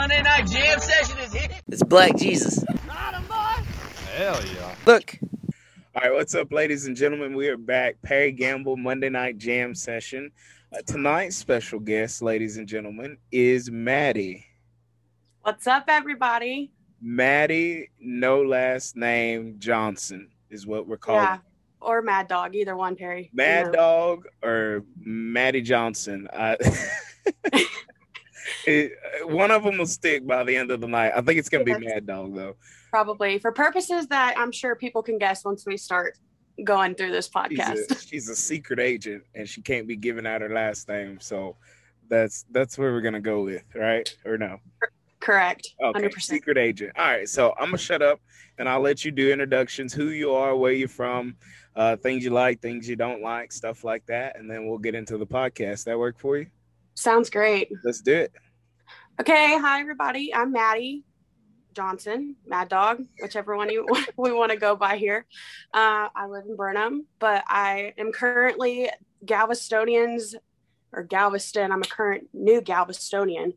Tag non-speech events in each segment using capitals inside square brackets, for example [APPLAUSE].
Monday night jam session is here. It's Black Jesus. Hell yeah. Look, All right, what's up, ladies and gentlemen? We are back. Perry Gamble Monday Night Jam session. Uh, tonight's special guest, ladies and gentlemen, is Maddie. What's up, everybody? Maddie, no last name Johnson is what we're calling. Yeah, or Mad Dog, either one, Perry. Mad You know. Dog or Maddie Johnson. I, [LAUGHS] [LAUGHS] it, one of them will stick by the end of the night. I think it's gonna be Yes. Mad Dog though. Probably for purposes that I'm sure people can guess once we start going through this She's podcast. a, [LAUGHS] she's a secret agent, and she can't be giving out her last name. So that's that's where we're gonna go with, right? Or no? Correct. Okay, 100%. secret agent. All right, so I'm gonna shut up and I'll let you do introductions, who you are, where you're from, uh, things you like, things you don't like, stuff like that, and then we'll get into the podcast. That work for you? Sounds great. Let's do it. Okay. Hi, everybody. I'm Maddie Johnson, Mad Dog, whichever one you [LAUGHS] we want to go by here. Uh, I live in Brenham, but I am currently Galvestonians or Galveston. I'm a current new Galvestonian,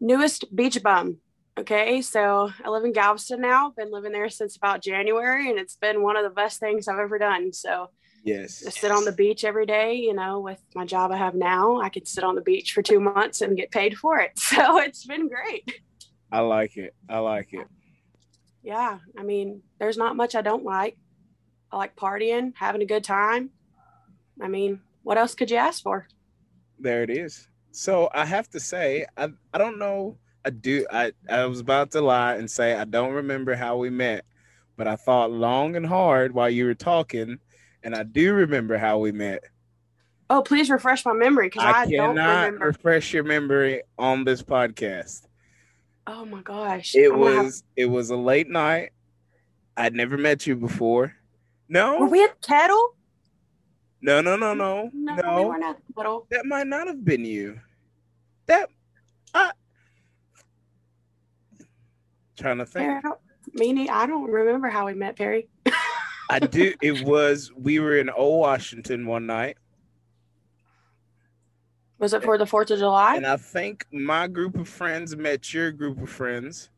newest beach bum. Okay, so I live in Galveston now. Been living there since about January, and it's been one of the best things I've ever done. So Yes. I sit on the beach every day. You know, with my job I have now, I could sit on the beach for two months and get paid for it. [LAUGHS] So it's been great. I like it. I like it. Yeah, I mean, there's not much I don't like. I like partying, having a good time. I mean, what else could you ask for? There it is. So I have to say, I I don't know. I do. I I was about to lie and say I don't remember how we met, but I thought long and hard while you were talking, and I do remember how we met. Oh, please refresh my memory because I, I don't cannot remember. refresh your memory on this podcast. oh my gosh. It I'm gonna have- was it was a late night. I'd never met you before. No, Were we at Kettle? no, no, no, no, No, no. we Kettle. That might not have been you. That I trying to think. Perry, I don't, me, I don't remember how we met, Perry. I do. It was we were in Old Washington one night, Was it for the Fourth of July? and I think my group of friends met your group of friends,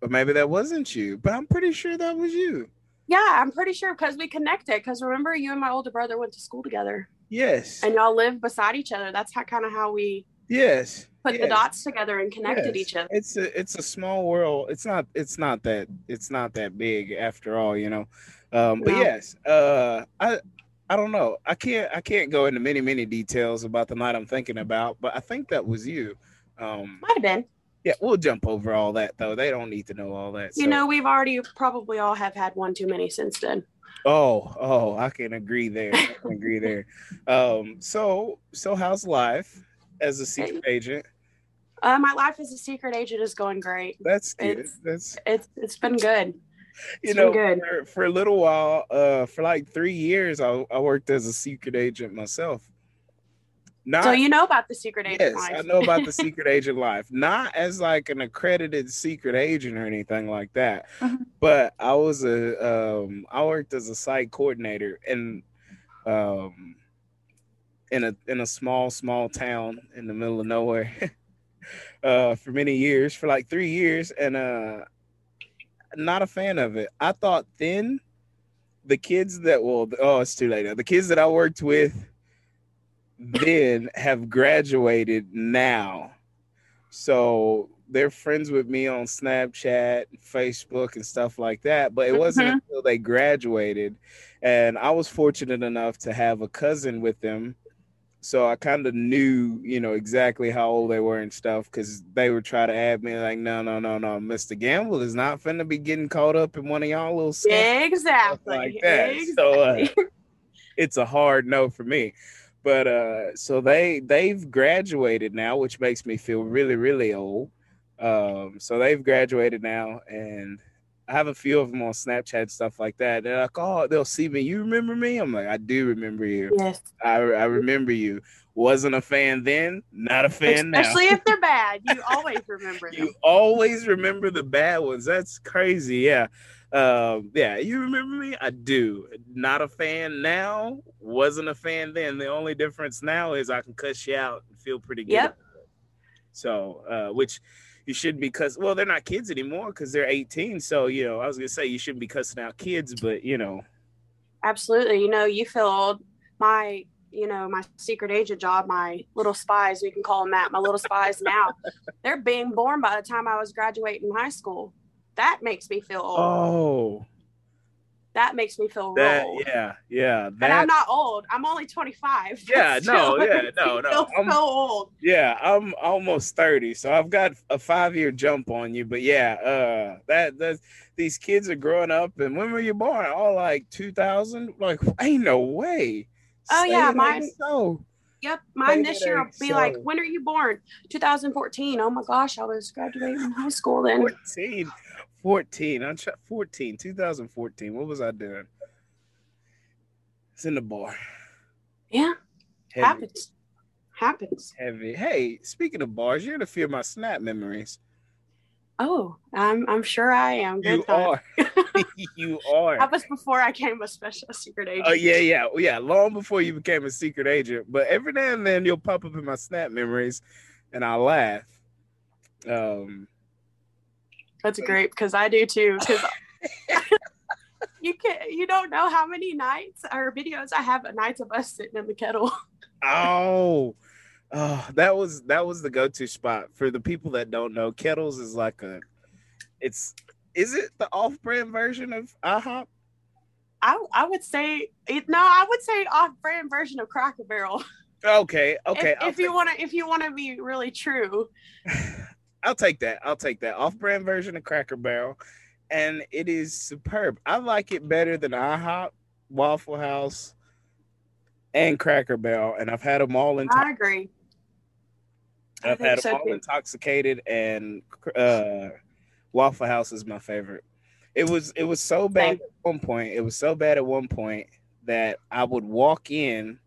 but maybe that wasn't you. But I'm pretty sure that was you. Yeah, I'm pretty sure because we connected. Because remember, you and my older brother went to school together, Yes. and y'all lived beside each other. That's how kind of how we yes. put the dots together and connected Yes. each other. It's a it's a small world. It's not it's not that it's not that big after all, you know. Um, but No. yes, uh, I I don't know. I can't I can't go into many many details about the night I'm thinking about, but I think that was you. Um, Might have been. yeah, we'll jump over all that though. They don't need to know all that. You so- know, we've already probably all have had one too many since then. Oh, oh, I can agree there. I can agree there. [LAUGHS] Um, so so how's life as a secret agent? Uh, my life as a secret agent is going great. That's good. It's- That's It's it's been good. you know good. For, for a little while uh for like three years I, I worked as a secret agent myself not so you know about the secret agent yes life. i know about the [LAUGHS] secret agent life not as like an accredited secret agent or anything like that Mhm. but i was a um i worked as a site coordinator and um in a in a small small town in the middle of nowhere [LAUGHS] uh for many years for like three years and uh not a fan of it i thought then the kids that well oh it's too late now. the kids that i worked with then have graduated now so they're friends with me on snapchat facebook and stuff like that but it wasn't Mhm. until they graduated and i was fortunate enough to have a cousin with them so I kind of knew, you know, exactly how old they were and stuff because they would try to add me like, no, no, no, no, Mr. Gamble is not finna be getting caught up in one of y'all little scams Exactly. like that. So, uh, [LAUGHS] it's a hard no for me. But uh, so they they've graduated now, which makes me feel really really old. Um, so they've graduated now, and I have a few of them on Snapchat and stuff like that. They're like, oh, they'll see me. You remember me? I'm like, I do remember you. yes. I, I remember you. Wasn't a fan then, not a fan now. Especially if they're bad, you [LAUGHS] always remember them. You always remember the bad ones. That's crazy. Yeah. Um, yeah, you remember me? I do. Not a fan now. Wasn't a fan then. The only difference now is I can cuss you out and feel pretty good. Yep. So, uh, which you shouldn't be cuss. Well, they're not kids anymore because they're 18. So, you know, I was gonna say you shouldn't be cussing out kids, but you know, Absolutely. You know, you feel old. My, you know, my secret agent job, my little spies, we can call them that, my little spies now, [LAUGHS] they're being born by the time I was graduating high school. That makes me feel old. oh, that makes me feel that old. yeah, yeah, And I'm not old. I'm only 25. Yeah, [LAUGHS] no, yeah, [LAUGHS] no, no, I'm- so old. Yeah, I'm almost 30, so I've got a five year jump on you. But yeah, uh that that's these kids are growing up and when were you born? All like 2000? Like ain't no way. Oh, Say yeah, mine- So Yep. Mine this year will be like, when are you born? 2014. Oh my gosh, I was graduating high school then. 14, 14. I'm try- 14, 2014. What was I doing? It's in the bar. Yeah, Heavy, happens. Happens. heavy. Hey, speaking of bars, you're gonna feel my snap memories. Oh, I'm I'm sure I am. Good You time. are. [LAUGHS] [LAUGHS] you are. That was before I came a special secret agent. Oh yeah, yeah, yeah. Long before you became a secret agent, but every now and then you'll pop up in my snap memories, and I laugh. Um, That's great because I do too. Because [LAUGHS] you can't, you don't know how many nights or videos I have of nights of us sitting in the kettle. oh, oh, that was that was the go-to spot for the people that don't know. Kettles is like a, it's is it the off-brand version of IHOP? I I would say it, no, I would say off-brand version of Cracker Barrel. Okay, okay. if, if you want to, if you want to be really true, [LAUGHS] I'll take that. I'll take that off-brand version of Cracker Barrel, and it is superb. I like it better than IHOP, Waffle House, and Cracker Barrel, and I've had them all in. I agree. I've had so, them all too. intoxicated, and uh, Waffle House is my favorite. It was it was so bad at one point. It was so bad at one point that I would walk in,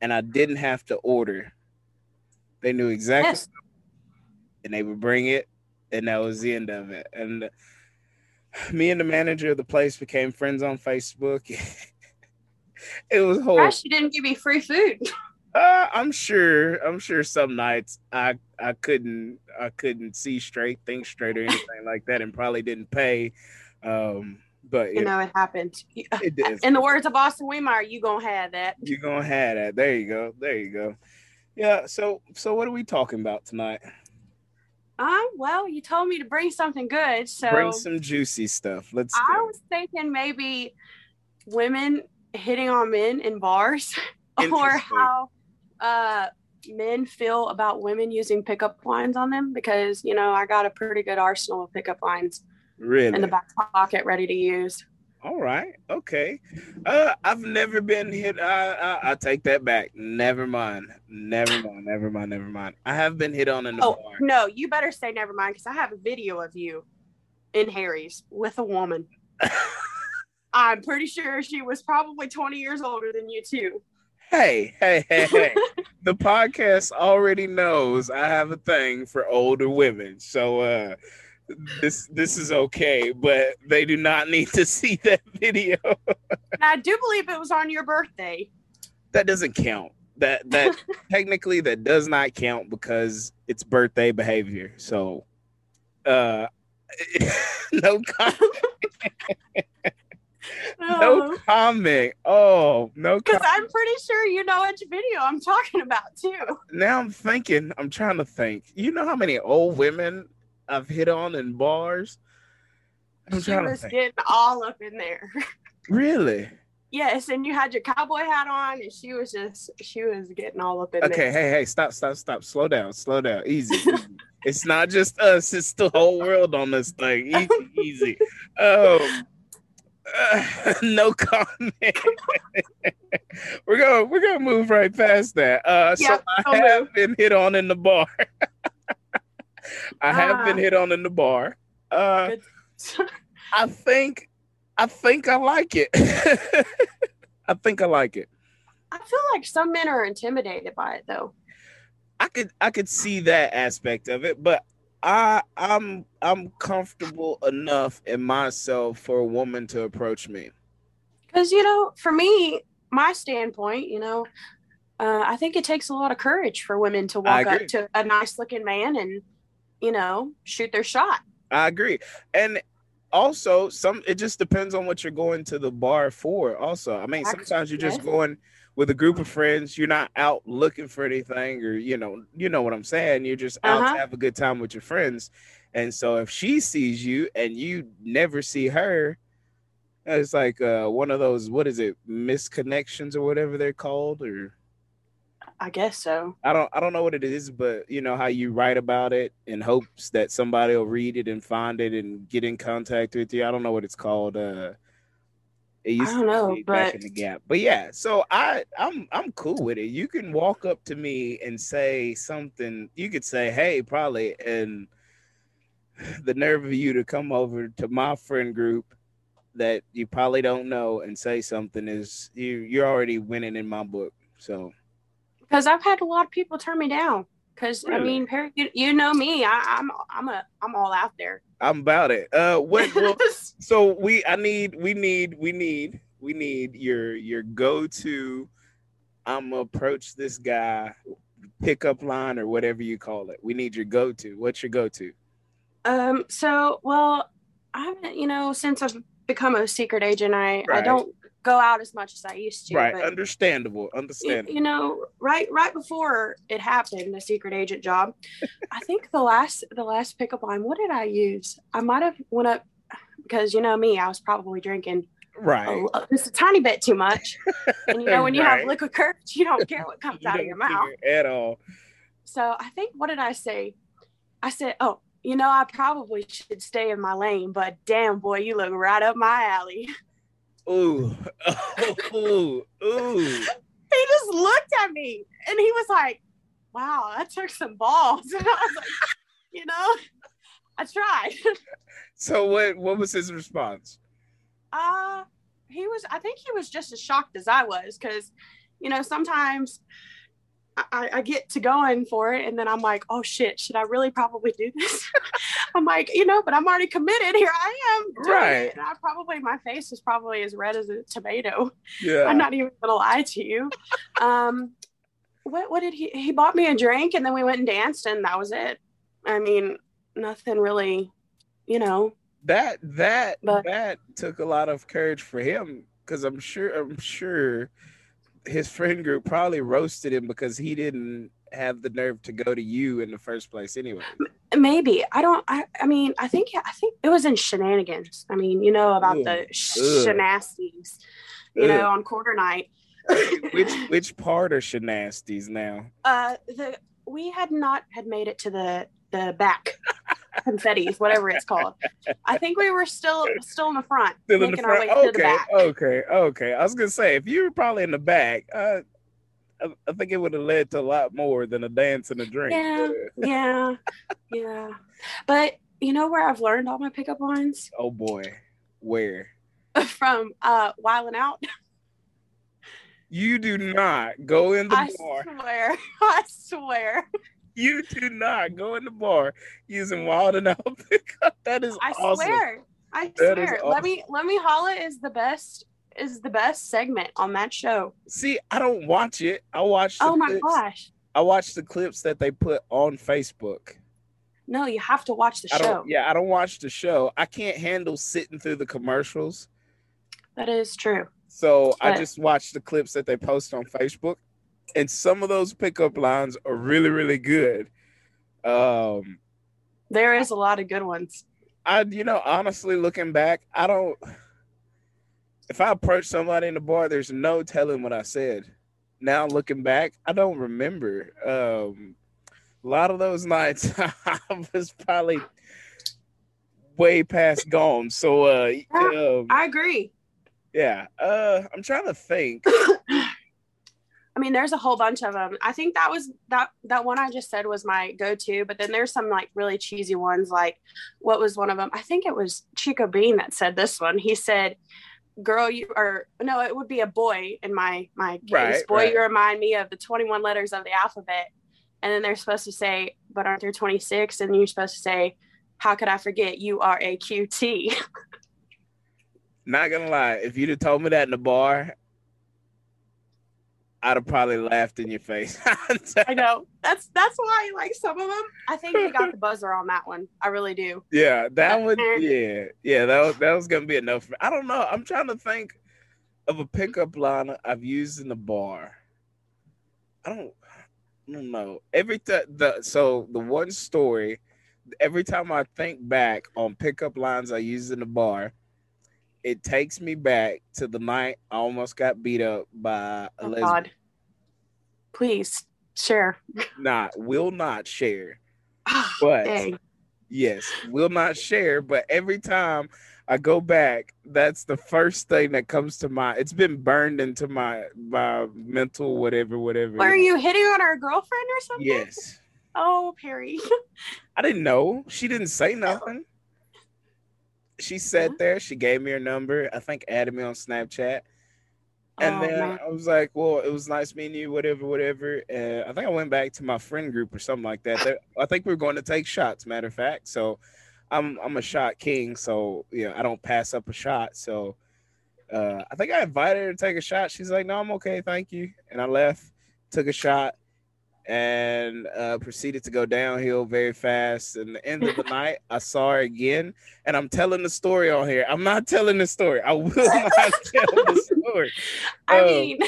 and I didn't have to order. They knew exactly Yes, and they would bring it, and that was the end of it. And uh, me and the manager of the place became friends on Facebook. [LAUGHS] it was horrible. Gosh, you didn't give me free food. [LAUGHS] Uh, I'm sure. I'm sure some nights I I couldn't I couldn't see straight, think straight, or [LAUGHS] anything like that, and probably didn't pay. Um, but You it, know, it happened. it is. In the words of Austin Weimar, you gonna have that. You're gonna have that. There you go. There you go. Yeah. So so what are we talking about tonight? Um, well, you told me to bring something good, so Bring some juicy stuff. Let's. I go. was thinking maybe women hitting on men in bars, [LAUGHS] or how uh men feel about women using pickup lines on them. Because you know, I got a pretty good arsenal of pickup lines really. in the back pocket ready to use. All right. Okay. Uh, I've never been hit. I, I I take that back. Never mind. Never mind. Never mind. Never mind. I have been hit on in the Oh bar. no, you better say never mind because I have a video of you in Harry's with a woman. [LAUGHS] I'm pretty sure she was probably 20 years older than you too. Hey, hey, hey, hey. [LAUGHS] the podcast already knows I have a thing for older women. So uh this this is okay, but they do not need to [LAUGHS] see that video. I do believe it was on your birthday. that doesn't count. That that [LAUGHS] technically that does not count because it's birthday behavior. So uh [LAUGHS] no comment. No comment. Oh, no Because. I'm pretty sure you know which video I'm talking about too. Now I'm thinking, I'm trying to think. You know how many old women I've hit on in bars? I'm She was getting all up in there. [LAUGHS] Really? Yes, and you had your cowboy hat on, and she was just she was getting all up in Okay, there. Okay, hey, hey, stop, stop, stop. Slow down, slow down. Easy. [LAUGHS] it's not just us, it's the whole world on this thing. Easy, easy. Um uh, no comment. we're gonna we're gonna move right past that. Uh Yeah, so I have been hit on in the bar. [LAUGHS] I have been Ah. hit on in the bar. Uh [LAUGHS] I think I think I like it. [LAUGHS] I think I like it. I feel like some men are intimidated by it though. I could I could see that aspect of it, but I I'm I'm comfortable enough in myself for a woman to approach me. Because, you know, for me, my standpoint, you know, uh, I think it takes a lot of courage for women to walk up to a nice looking man and, you know, shoot their shot. I agree. And also some it just depends on what you're going to the bar for also i mean sometimes you're just going with a group of friends you're not out looking for anything or you know you know what i'm saying you're just out uh-huh. to have a good time with your friends and so if she sees you and you never see her it's like uh, one of those what is it misconnections or whatever they're called or I guess so. I don't I don't know what it is, but you know how you write about it in hopes that somebody will read it and find it and get in contact with you. I don't know what it's called. Uh it used I don't know, but back in the gap. But yeah, so I I'm I'm cool with it. You can walk up to me and say something. You could say, "Hey, probably," and [SIGHS] the nerve of you to come over to my friend group that you probably don't know and say something is you you're already winning in my book. So because I've had a lot of people turn me down. Because really? I mean, you, you know me, I, am I'm, I'm a I'm all out there. I'm about it. Uh, what? Well, [LAUGHS] so we I need we need we need we need your your go to. I'm approach this guy pickup line or whatever you call it. We need your go to. What's your go to? Um. So well, I haven't you know since I've become a secret agent, I right. I don't go out as much as I used to. Right, understandable, understandable. You, know, right, right before it happened, the secret agent job. [LAUGHS] I think the last, the last pickup line. What did I use? I might have went up because you know me, I was probably drinking right a, just a tiny bit too much. [LAUGHS] And you know, when you right. have liquid courage, you don't care what comes you out of your mouth at all. So I think what did I say? I said, "Oh, you know, I probably should stay in my lane, but damn boy, you look right up my alley." [LAUGHS] ooh, ooh, [LAUGHS] ooh. He just looked at me and he was like, wow, that took some balls. And [LAUGHS] I was like, you know, I tried. so what what was his response? Uh he was I think he was just as shocked as I was because, you know, sometimes I, I, get to going for it and then I'm like, oh shit, should I really probably do this? [LAUGHS] I'm like, you know, but I'm already committed. Here I am. Right. And I probably my face is probably as red as a tomato. Yeah. I'm not even gonna lie to you. um what what did he he bought me a drink and then we went and danced and that was it. I mean, nothing really, you know. That that but, that took a lot of courage for him because I'm sure I'm sure his friend group probably roasted him because he didn't have the nerve to go to you in the first place anyway. Maybe. I don't i, I mean i think i think it was in shenanigans. I mean you know about Ugh. the shenasties you Ugh. know on quarter night. [LAUGHS] Which which part are shenasties now? Uh the we had not had made it to the the back [LAUGHS] confettis, whatever it's called. I think we were still still in the front, still in the front. okay, okay, okay. I was gonna say if you were probably in the back, uh, I, I think it would have led to a lot more than a dance and a drink. Yeah, yeah, yeah. But you know where I've learned all my pickup lines? [LAUGHS] Oh boy, where? From uh, Wild 'N Out. You do not go in the I bar. [LAUGHS] I swear. I swear you do not go in the bar using Wild 'N Out [LAUGHS] pickup. That is I awesome. swear. I that swear. Awesome. Let me let me holla is the best is the best segment on that show. See, I don't watch it. I watch Oh my clips. gosh. I watch the clips that they put on Facebook. No, you have to watch the I show. Yeah, I don't watch the show. I can't handle sitting through the commercials. That is true. So but... I just watch the clips that they post on Facebook and some of those pickup lines are really really good. Um, there is a lot of good ones. I, you know, honestly, looking back, I don't. If I approach somebody in the bar, there's no telling what I said. Now looking back, I don't remember. Um, a lot of those [LAUGHS] nights, I was probably way past gone. So, uh, um, I agree. Yeah, uh, I'm trying to think. [LAUGHS] I mean, there's a whole bunch of them. I think that was that that one I just said was my go-to, but then there's some like really cheesy ones. Like, what was one of them? I think it was Chico Bean that said this one. He said, "Girl, you are no, it would be a boy in my my case. Right, boy, right. you remind me of the 21 letters of the alphabet." And then they're supposed to say, "But aren't there 26?" And you're supposed to say, "How could I forget? You are a QT." [LAUGHS] Not gonna lie, if you'd have told me that in the bar, I'd have probably laughed in your face. [LAUGHS] I know. That's that's why like some of them. I think we got the buzzer on that one. I really do. Yeah, that one. Yeah, yeah. That was, that was gonna be enough. I don't know. I'm trying to think of a pickup line I've used in the bar. I don't. I don't know. Every time the so the one story. Every time I think back on pickup lines I used in the bar, it takes me back to the night I almost got beat up by a Oh, lesbian. God. Please share. Nah, will not share. [SIGHS] Ah, But dang. yes, will not share. But every time I go back, that's the first thing that comes to mind. It's been burned into my my mental whatever, whatever. Are you hitting on our girlfriend or something? Yes. Oh, Perry. [LAUGHS] I didn't know. She didn't say nothing. She sat Huh? there. She gave me her number. I think added me on Snapchat. And Oh, then man. I was like, well, it was nice meeting you, whatever, whatever. And I think I went back to my friend group or something like that. They- I think we are going to take shots, matter of fact. So I'm I'm a shot king. So yeah, I don't pass up a shot. So uh, I think I invited her to take a shot. She's like, no, I'm okay, thank you. And I left, took a shot, and uh, proceeded to go downhill very fast. And the end of the [LAUGHS] night, I saw her again, and I'm telling the story on here. I'm not telling the story. I will [LAUGHS] not tell the story. [LAUGHS] I Oh. mean,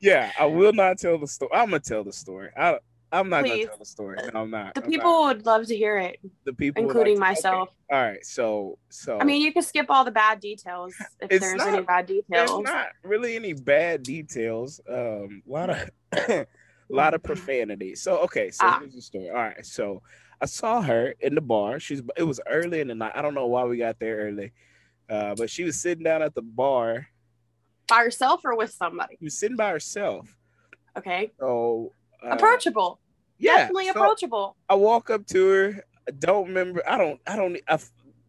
Yeah, I will not tell the story. I'm gonna tell the story. I I'm not Please. gonna tell the story. No, I'm not. the I'm people not. would love to hear it, the people, including like to- okay. myself. All right, so so I mean, you can skip all the bad details if there's not- any bad details. there's not really any bad details. Um, a lot of [CLEARS THROAT] [COUGHS] a lot of profanity. So okay, so Ah. here's the story. All right, so I saw her in the bar. She's it was early in the night. I don't know why we got there early, uh, but she was sitting down at the bar. By herself or with somebody. She was sitting by herself. Okay. So uh, approachable. yeah, Definitely so- approachable. I walk up to her. I don't remember. I don't. I don't. I,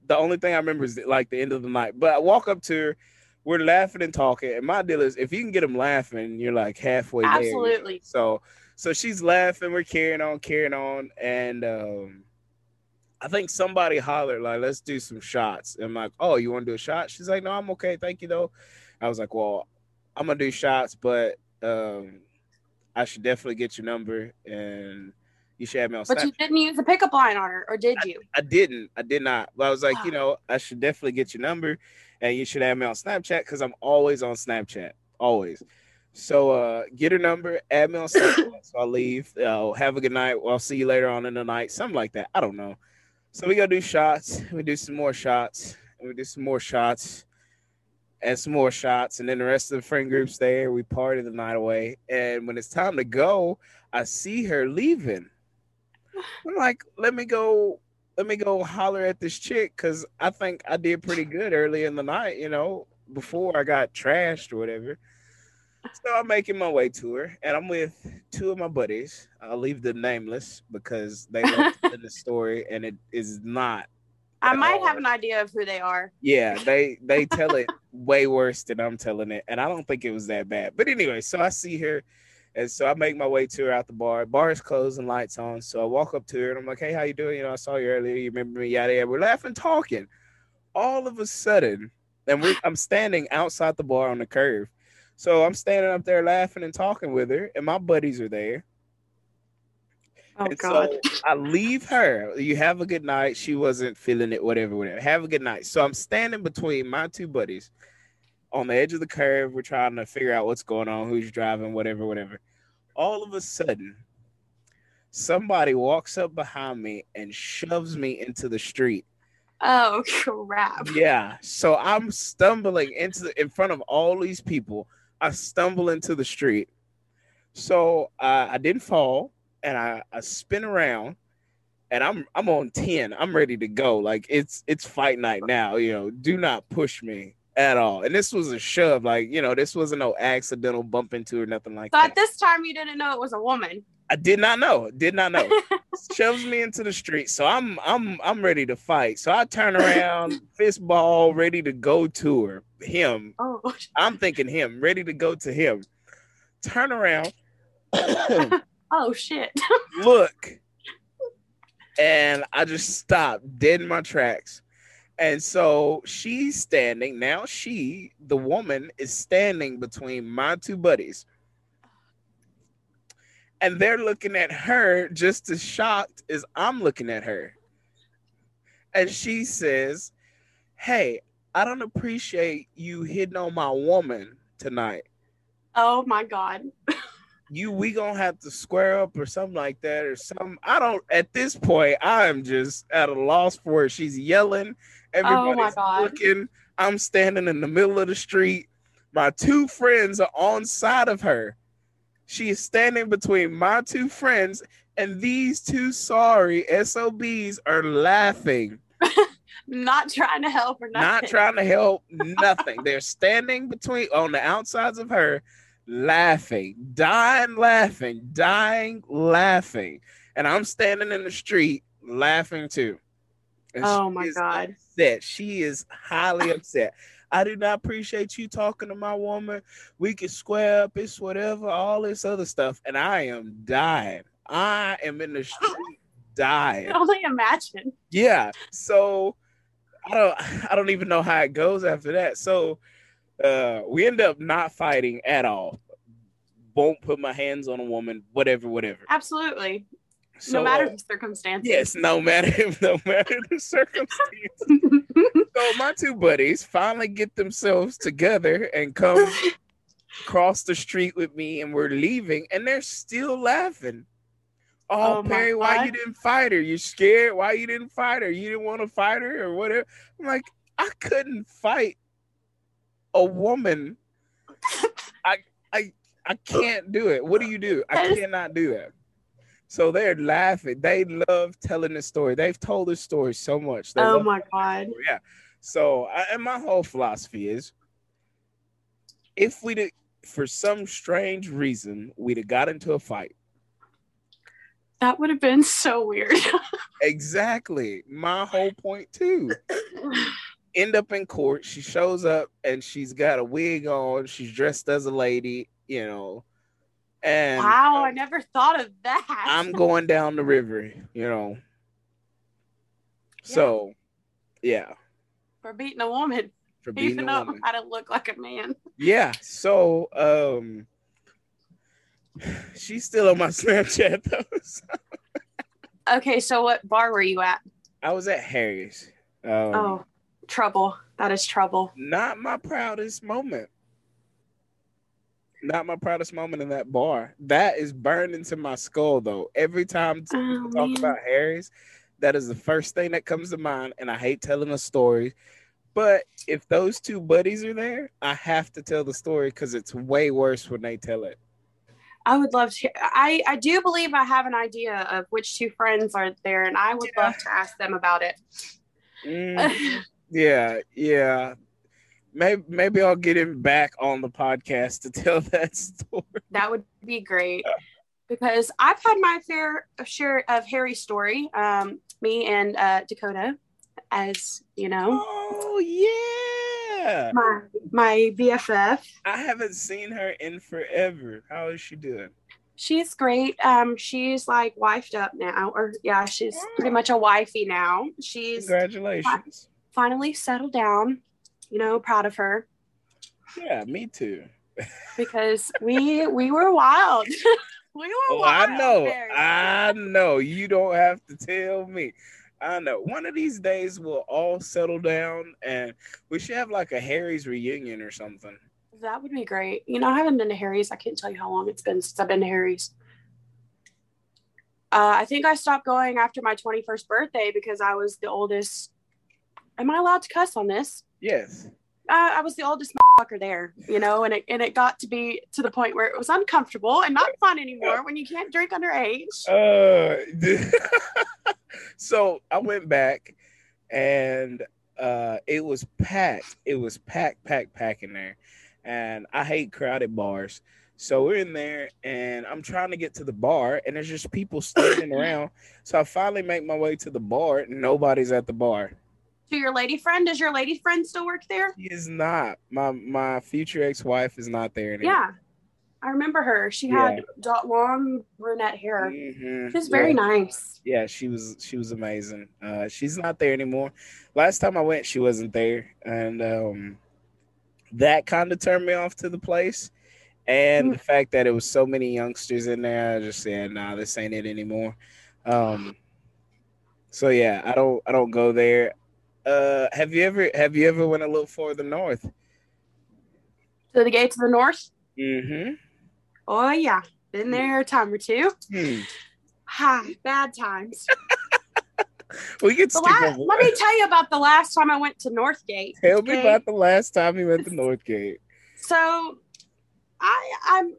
the only thing I remember is like the end of the night. But I walk up to her. We're laughing and talking. And my deal is, if you can get them laughing, you're like halfway there. Absolutely. So, so she's laughing. We're carrying on, carrying on, and um, I think somebody hollered like, "Let's do some shots." And I'm like, "Oh, you want to do a shot?" She's like, "No, I'm okay, thank you though." I was like, "Well, I'm gonna do shots, but um, I should definitely get your number and." You should have me on But Snapchat. you didn't use a pickup line on her, or did you? I didn't. I did not. But I was like, you know, I should definitely get your number and you should add me on Snapchat because I'm always on Snapchat. Always. So uh get her number, add me on Snapchat. so I'll leave. Uh, have a good night. Well, I'll see you later on in the night. Something like that. I don't know. So we go do shots. We do some more shots. We do some more shots and some more shots. And then the rest of the friend group's there. We party the night away. And when it's time to go, I see her leaving. I'm like, let me go, let me go holler at this chick because I think I did pretty good early in the night, you know, before I got trashed or whatever. So I'm making my way to her, and I'm with two of my buddies. I'll leave them nameless because they love the [LAUGHS] story, and it is not. I might all. have an idea of who they are. Yeah, they they tell it [LAUGHS] way worse than I'm telling it, and I don't think it was that bad. But anyway, so I see her, and so I make my way to her out the bar. Bar is closed and lights on, so I walk up to her and I'm like, "Hey, how you doing? You know, I saw you earlier. You remember me? Yada yada." We're laughing, talking. All of a sudden, and we I'm standing outside the bar on the curve, so I'm standing up there laughing and talking with her, and my buddies are there. Oh And God. so I leave her. You have a good night. She wasn't feeling it, whatever, whatever. Have a good night. So I'm standing between my two buddies on the edge of the curve. We're trying to figure out what's going on, who's driving, whatever, whatever. All of a sudden, somebody walks up behind me and shoves me into the street. oh [LAUGHS] crap. Yeah. So I'm stumbling into in front of all these people. I stumble into the street. So uh, I didn't fall, and I, I spin around, and I'm I'm on ten. I'm ready to go. Like it's it's fight night now. You know, do not push me at all. And this was a shove. Like you know, this wasn't no accidental bump into or nothing like So that. at this time, you didn't know it was a woman. I did not know. Did not know. [LAUGHS] Shoves me into the street. So I'm I'm I'm ready to fight. So I turn around, [LAUGHS] fist ball, ready to go to her. Him. oh. [LAUGHS] I'm thinking him, ready to go to him. Turn around, [COUGHS] Oh shit. look, and I just stopped dead in my tracks. And so she's standing now. She, the woman, is standing between my two buddies. and they're looking at her just as shocked as I'm looking at her. And she says, Hey, I don't appreciate you hitting on my woman tonight. Oh my god. [LAUGHS] You we gonna have to square up or something like that or some I don't at this point I am just at a loss for it. She's yelling, Oh everybody's Oh God. looking. I'm standing in the middle of the street. My two friends are on side of her. She is standing between my two friends, and these two sorry SOBs are laughing, [LAUGHS] Not trying to help or nothing. not trying to help, [LAUGHS] nothing. They're standing between on the outsides of her, laughing, dying laughing, dying laughing. And I'm standing in the street laughing too. And Oh my God. Upset. She is highly [LAUGHS] upset. I do not appreciate you talking to my woman. We can square up, it's whatever, all this other stuff. And I am dying. I am in the [LAUGHS] street dying. I can only imagine. Yeah. So I don't I don't even know how it goes after that. So uh we end up not fighting at all. Won't put my hands on a woman, whatever, whatever. Absolutely. So, no matter uh, the circumstances. yes, no matter [LAUGHS] no matter the circumstances. so my two buddies finally get themselves together and come across the street with me and we're leaving and they're still laughing. Oh, Oh Perry, why you didn't fight her? You scared? Why you didn't fight her? You didn't want to fight her or whatever. I'm like, I couldn't fight a woman. I I I can't do it. What do you do? I cannot do that. So they're laughing. They love telling the story. They've told the story so much. They oh my god. yeah. So, I, and my whole philosophy is, if we did, for some strange reason, we'd have got into a fight. That would have been so weird. [LAUGHS] Exactly. My whole point too. [SIGHS] End up in court. She shows up and she's got a wig on. She's dressed as a lady, you know. And wow, I never thought of that. I'm going down the river, you know. So, yeah, for beating a woman, for [LAUGHS] being even a though woman. I to look like a man. Yeah. So um she's still on my Snapchat though. [LAUGHS] So Okay, so what bar were you at? I was at Harry's. Um oh, trouble. That is trouble. not my proudest moment. Not my proudest moment in that bar. That is burned into my skull though. Every time Oh, talk man. about Harry's, that is the first thing that comes to mind. And I hate telling a story. But if those two buddies are there, I have to tell the story because it's way worse when they tell it. I would love to. I I do believe I have an idea of which two friends are there, and I would Yeah. love to ask them about it. Mhm. Yeah, yeah. Maybe maybe I'll get him back on the podcast to [LAUGHS] tell that story. that would be great because I've had my fair share of Harry's story. Um, me and uh, Dakota, as you know, Oh yeah. my my BFF. I haven't seen her in forever. How is she doing? She's great. Um, she's like wifed up now, or yeah, she's pretty much a wifey now. She's Congratulations. finally settled down. You know, proud of her Yeah, me too. because we we were wild. [LAUGHS] we were Oh, wild. I know. I know. You don't have to tell me. I know. One of these days we'll all settle down and we should have like a Harry's reunion or something. That would be great. You know, I haven't been to Harry's. I can't tell you how long it's been since I've been to Harry's. Uh, I think I stopped going after my 21st birthday because I was the oldest. Am I allowed to cuss on this? Yes. Uh, I was the oldest motherfucker there, you know, and it and it got to be to the point where it was uncomfortable and not fun anymore when you can't drink underage. Uh, [LAUGHS] so I went back and uh, it was packed. It was packed, packed, packed in there. And I hate crowded bars. So we're in there and I'm trying to get to the bar and there's just people standing [COUGHS] around. So I finally make my way to the bar and nobody's at the bar. To your lady friend, does your lady friend still work there? He is not. My my future ex-wife is not there anymore. Yeah, I remember her. She had dot long brunette hair. Mhm. She was very Yeah. nice. yeah she was she was amazing uh she's not there anymore last time i went she wasn't there and um that kind of turned me off to the place and the fact that it was so many youngsters in there, I just said, "Nah, this ain't it anymore." Um, so yeah, I don't, I don't go there. Uh, have you ever, have you ever went a little further north? To the gate to the north. Mm-hmm. Oh yeah, been there a time or two. Hmm. Ha, bad times. [LAUGHS] We skip la- let me tell you about the last time I went to Northgate. Tell me okay? about the last time you went to Northgate. So, I I'm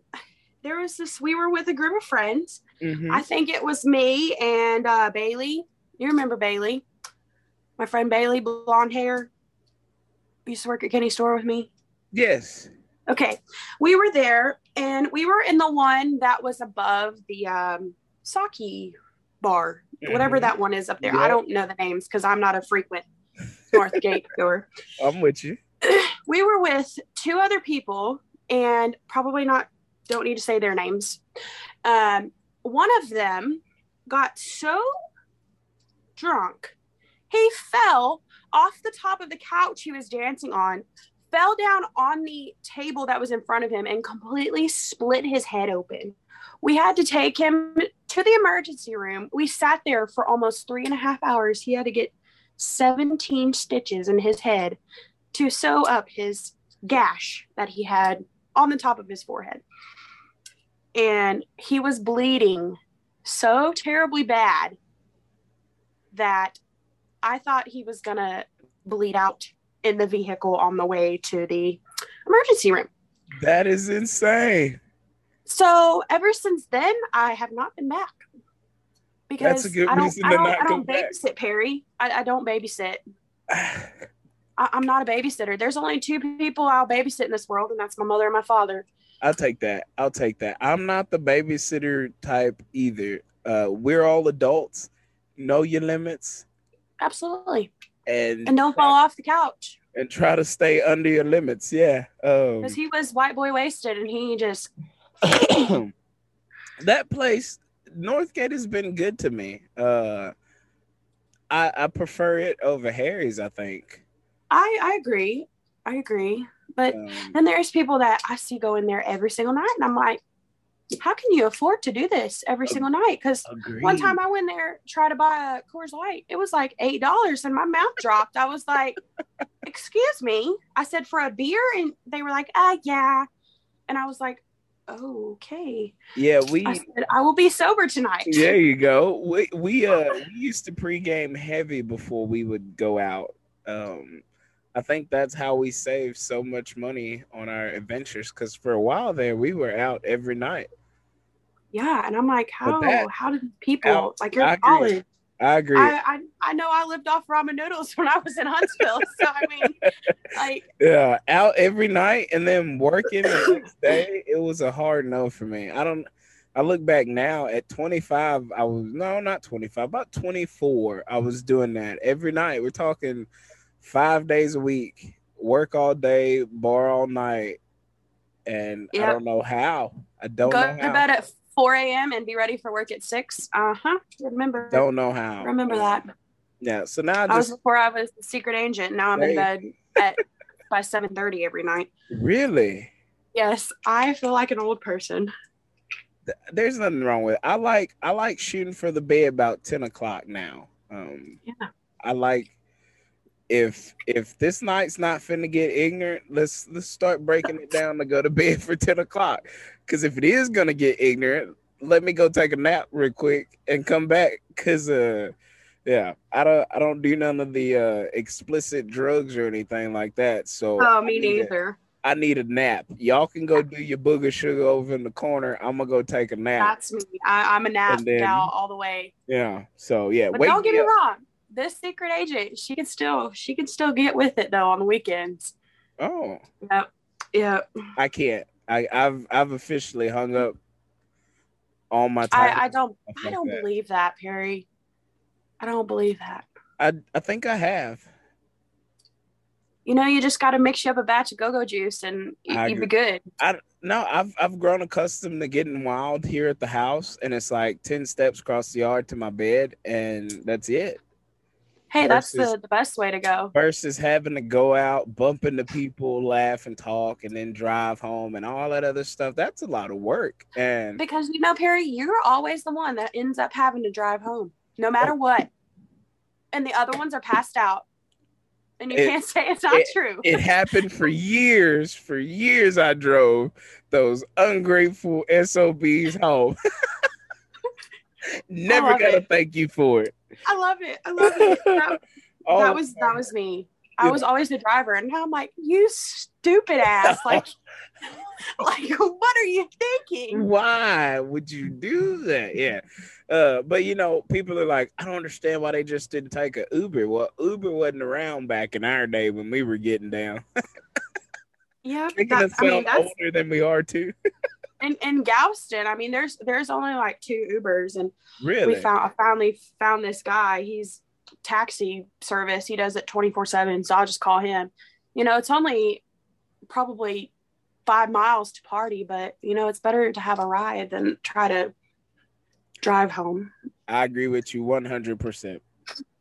there was this. We were with a group of friends. Mhm. I think it was me and uh, Bailey. You remember Bailey? My friend Bailey, blonde hair. Used to work at Kenny store with me. Yes. Okay, we were there, and we were in the one that was above the um, sake bar, whatever Mhm. that one is up there. Yep. I don't know the names because I'm not a frequent Northgate [LAUGHS] goer. I'm with you. [CLEARS THROAT] We were with two other people, and probably not. Don't need to say their names. Um, one of them got so drunk, he fell off the top of the couch he was dancing on, fell down on the table that was in front of him, and completely split his head open. We had to take him to the emergency room. We sat there for almost three and a half hours. He had to get 17 stitches in his head to sew up his gash that he had on the top of his forehead. And he was bleeding so terribly bad that I thought he was going to bleed out in the vehicle on the way to the emergency room. That is insane. So ever since then, I have not been back because That's a good I don't, I don't, I don't back. babysit Perry. I, I don't babysit. [SIGHS] I, I'm not a babysitter. There's only two people I'll babysit in this world, and that's my mother and my father. I'll take that. I'll take that. I'm not the babysitter type either. Uh, we're all adults. Know your limits Absolutely. and And don't fall off the couch and try to stay under your limits. Yeah. Um, because he was white boy wasted, and he just [COUGHS] that place, Northgate, has been good to me. Uh, I I prefer it over Harry's. I think. I I agree. I agree. But Um, then there's people that I see go in there every single night, and I'm like, how can you afford to do this every single night? Because one time I went there try to buy a Coors Light, it was like eight dollars, and my mouth dropped. I was like, "Excuse me," I said for a beer, and they were like, "Ah, yeah," and I was like, "Okay." yeah, we I said, "I will be sober tonight." There you go. We we uh [LAUGHS] we used to pregame heavy before we would go out. Um, I think that's how we saved so much money on our adventures. Because for a while there, we were out every night. Yeah, and I'm like, how that- how did people out- like agree. college? I agree. I, I I know I lived off ramen noodles [LAUGHS] when I was in Huntsville, so I mean, [LAUGHS] like yeah, out every night and then working the [CLEARS THROAT] next day. It was a hard no for me. I don't. I look back now at 25. I was no, not 25, about 24. I was doing that every night. We're talking five days a week, work all day, bar all night, and I don't know how. I don't go know to bed at 4 a.m. and be ready for work at six. Uh huh. Remember Don't know how. remember that. Yeah. So now I I was before I was the secret agent. Now I'm in bed at [LAUGHS] by 7:30 every night. really. Yes, I feel like an old person. there's nothing wrong with it. I like I like shooting for the bed about ten o'clock now. Um, Yeah. I like if if this night's not finna get ignorant, let's let's start breaking it down to go to bed for ten o'clock. Because if it is gonna get ignorant, let me go take a nap real quick and come back. Cause uh, yeah, I don't I don't do none of the uh explicit drugs or anything like that. So Oh, me neither. I need a nap. Y'all can go do your booger sugar over in the corner. I'm gonna go take a nap. That's me. I, I'm a nap then- gal all the way. Yeah. So yeah, But don't get me up. wrong. This secret agent, she can still she can still get with it though on the weekends. Oh, Yep. Yep. I can't. I, I've I've officially hung up all my time. I, I don't I don't that. believe that, Perry. I don't believe that. I I think I have. You know, you just got to mix you up a batch of go-go juice and I you'd be good. I No, I've I've grown accustomed to getting wild here at the house, and it's like ten steps across the yard to my bed, and that's it. Hey, that's the, the best way to go. versus having to go out, bump into people, laugh and talk, and then drive home and all that other stuff. That's a lot of work. And Because you know, Perry, you're always the one that ends up having to drive home, no oh. matter what. And the other ones are passed out. And you It- can't [LAUGHS] say it's not it- true. it happened for years. For years, I drove those ungrateful SOBs home. [LAUGHS] Never gotta it. thank you for it. I love it. I love it. [LAUGHS] That, Oh, that was that was me. I was always the driver, and now I'm like, you stupid ass. [LAUGHS] Like, [LAUGHS] like what are you thinking? why would you do that? Yeah. Uh, but you know, people are like, I don't understand why they just didn't take a Uber. Well, Uber wasn't around back in our day when we were getting down. Yeah, Making that, us I mean that's older than we are too. In, in Galveston. I mean, there's there's only like two Ubers, and really? we found I finally found this guy. He's taxi service. He does it 24 7. So I'll just call him. You know, it's only probably five miles to party, but you know, it's better to have a ride than try to drive home, I agree with you 100%.